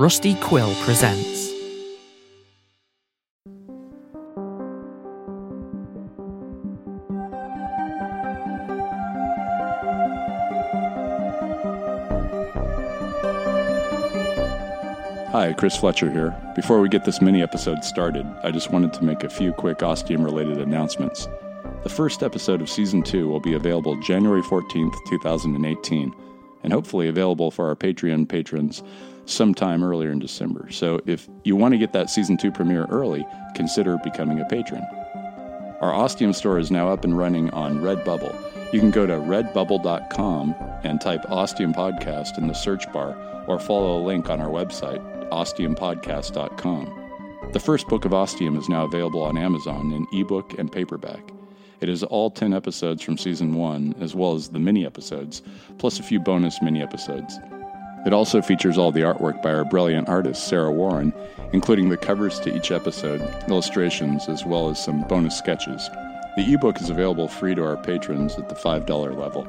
Rusty Quill presents. Hi, Chris Fletcher here. Before we get this mini episode started, I just wanted to make a few quick Ostium related announcements. The first episode of Season 2 will be available January 14th, 2018, and hopefully available for our Patreon patrons sometime earlier in December. So if you want to get that Season 2 premiere early, consider becoming a patron. Our Ostium store is now up and running on Redbubble. You can go to redbubble.com and type Ostium Podcast in the search bar or follow a link on our website, ostiumpodcast.com. The first book of Ostium is now available on Amazon in ebook and paperback. It is all 10 episodes from season 1, as well as the mini episodes, plus a few bonus mini episodes. It also features all the artwork by our brilliant artist, Sarah Warren, including the covers to each episode, illustrations, as well as some bonus sketches. The ebook is available free to our patrons at the $5 level.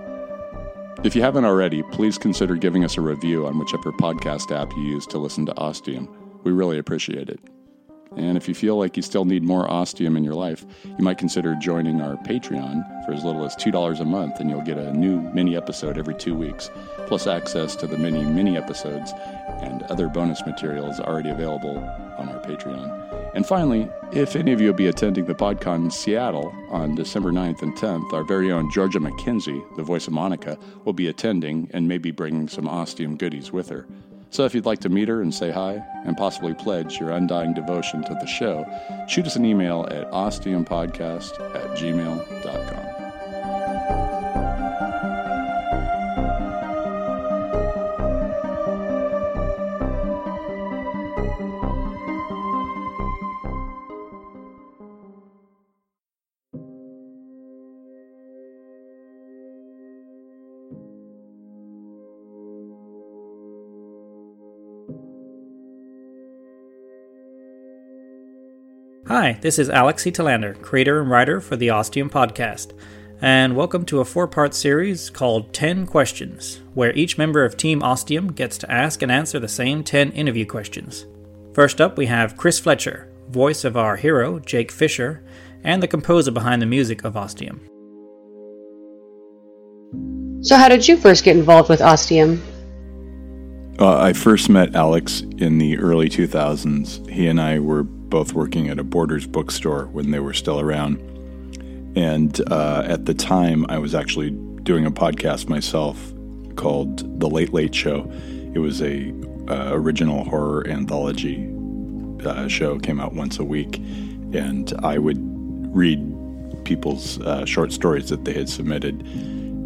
If you haven't already, please consider giving us a review on whichever podcast app you use to listen to Ostium. We really appreciate it. And if you feel like you still need more Ostium in your life, you might consider joining our Patreon for as little as $2 a month, and you'll get a new mini episode every two weeks, plus access to the many mini episodes and other bonus materials already available on our Patreon. And finally, if any of you will be attending the PodCon in Seattle on December 9th and 10th, our very own Georgia McKenzie, the voice of Monica, will be attending and maybe bringing some Ostium goodies with her. So if you'd like to meet her and say hi, and possibly pledge your undying devotion to the show, shoot us an email at ostiumpodcast at gmail.com. Hi, this is Alex C. Telander, creator and writer for the Ostium Podcast, and welcome to a four part series called 10 Questions, where each member of Team Ostium gets to ask and answer the same 10 interview questions. First up, we have Chris Fletcher, voice of our hero, Jake Fisher, and the composer behind the music of Ostium. So, how did you first get involved with Ostium? Uh, I first met Alex in the early 2000s. He and I were both working at a Borders bookstore when they were still around. And uh, at the time, I was actually doing a podcast myself called The Late Late Show. It was a uh, original horror anthology uh, show. Came out once a week, and I would read people's uh, short stories that they had submitted.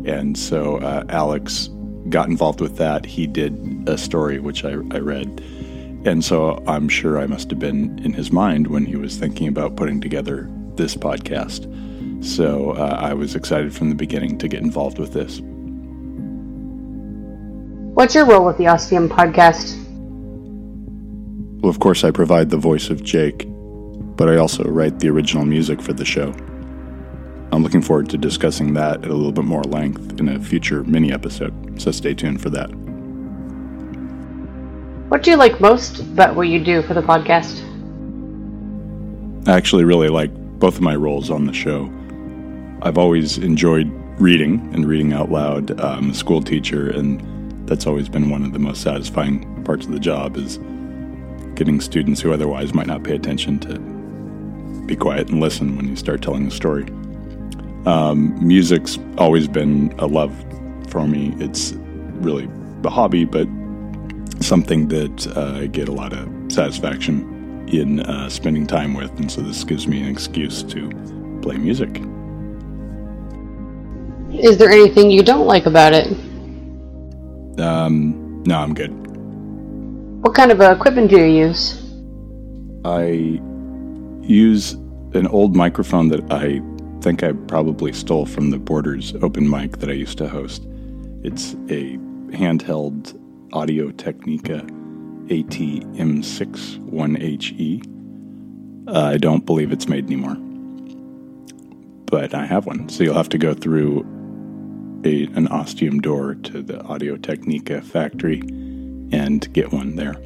And so uh, Alex got involved with that. He did a story which I, I read and so I'm sure I must have been in his mind when he was thinking about putting together this podcast. So uh, I was excited from the beginning to get involved with this. What's your role with the Ostium podcast? Well, of course, I provide the voice of Jake, but I also write the original music for the show. I'm looking forward to discussing that at a little bit more length in a future mini episode, so stay tuned for that. What do you like most about what you do for the podcast? I actually really like both of my roles on the show. I've always enjoyed reading and reading out loud. I'm a school teacher, and that's always been one of the most satisfying parts of the job is getting students who otherwise might not pay attention to be quiet and listen when you start telling a story. Um, music's always been a love for me. It's really a hobby, but something that uh, I get a lot of satisfaction in uh, spending time with, and so this gives me an excuse to play music. Is there anything you don't like about it? Um, no, I'm good. What kind of uh, equipment do you use? I use an old microphone that I think I probably stole from the Borders open mic that I used to host. It's a handheld Audio Technica AT-M6-1HE. Uh, I don't believe it's made anymore, but I have one. So you'll have to go through a, an Ostium door to the Audio Technica factory and get one there.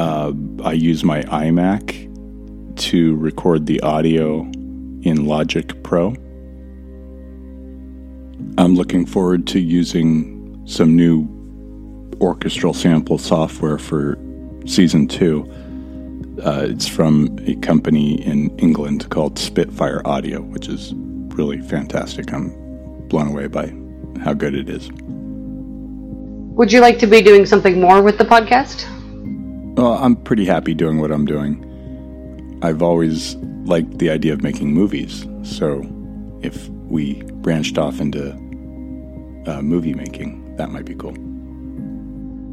Uh, I use my iMac to record the audio in Logic Pro. I'm looking forward to using some new orchestral sample software for season two. Uh, it's from a company in England called Spitfire Audio, which is really fantastic. I'm blown away by how good it is. Would you like to be doing something more with the podcast? Well, I'm pretty happy doing what I'm doing. I've always liked the idea of making movies, so if we branched off into uh, movie making, that might be cool.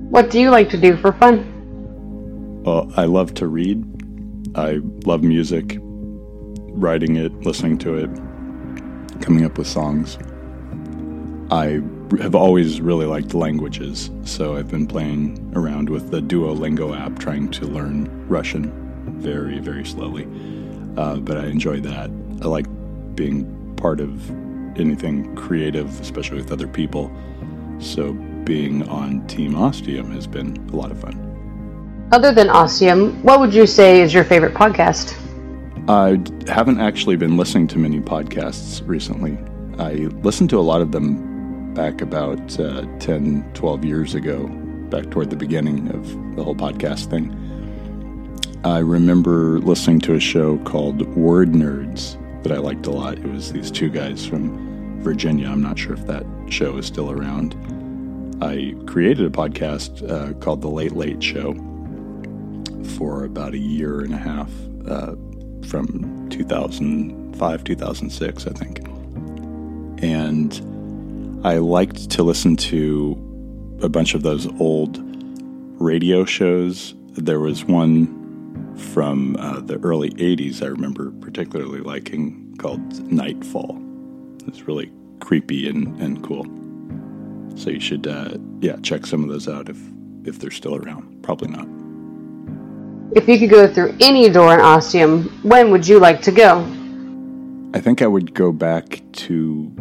What do you like to do for fun? Well, I love to read. I love music, writing it, listening to it, coming up with songs. I have always really liked languages, so I've been playing around with the Duolingo app trying to learn Russian very, very slowly. Uh, but I enjoy that. I like being part of anything creative, especially with other people. So being on Team Ostium has been a lot of fun. Other than Ostium, what would you say is your favorite podcast? I haven't actually been listening to many podcasts recently. I listened to a lot of them back about uh, 10, 12 years ago, back toward the beginning of the whole podcast thing. I remember listening to a show called Word Nerds that I liked a lot. It was these two guys from Virginia. I'm not sure if that show is still around. I created a podcast uh, called The Late Late Show for about a year and a half uh, from 2005, 2006, I think. And I liked to listen to a bunch of those old radio shows. There was one from uh, the early 80s I remember particularly liking called Nightfall. It's really creepy and, and cool. So you should, uh, yeah, check some of those out if, if they're still around. Probably not. If you could go through any door in Ostium, when would you like to go? I think I would go back to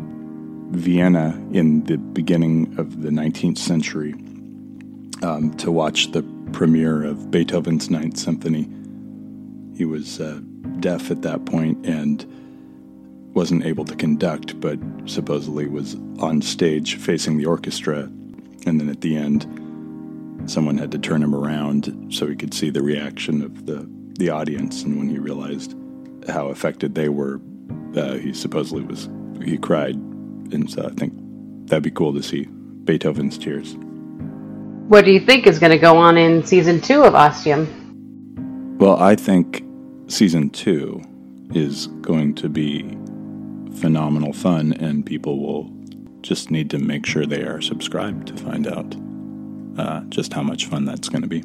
Vienna in the beginning of the 19th century um, to watch the premiere of Beethoven's Ninth Symphony. He was uh, deaf at that point and wasn't able to conduct, but supposedly was on stage facing the orchestra. And then at the end, someone had to turn him around so he could see the reaction of the, the audience. And when he realized how affected they were, uh, he supposedly was, he cried and so I think that'd be cool to see Beethoven's Tears. What do you think is going to go on in season two of Ostium? Well, I think season two is going to be phenomenal fun, and people will just need to make sure they are subscribed to find out uh, just how much fun that's going to be.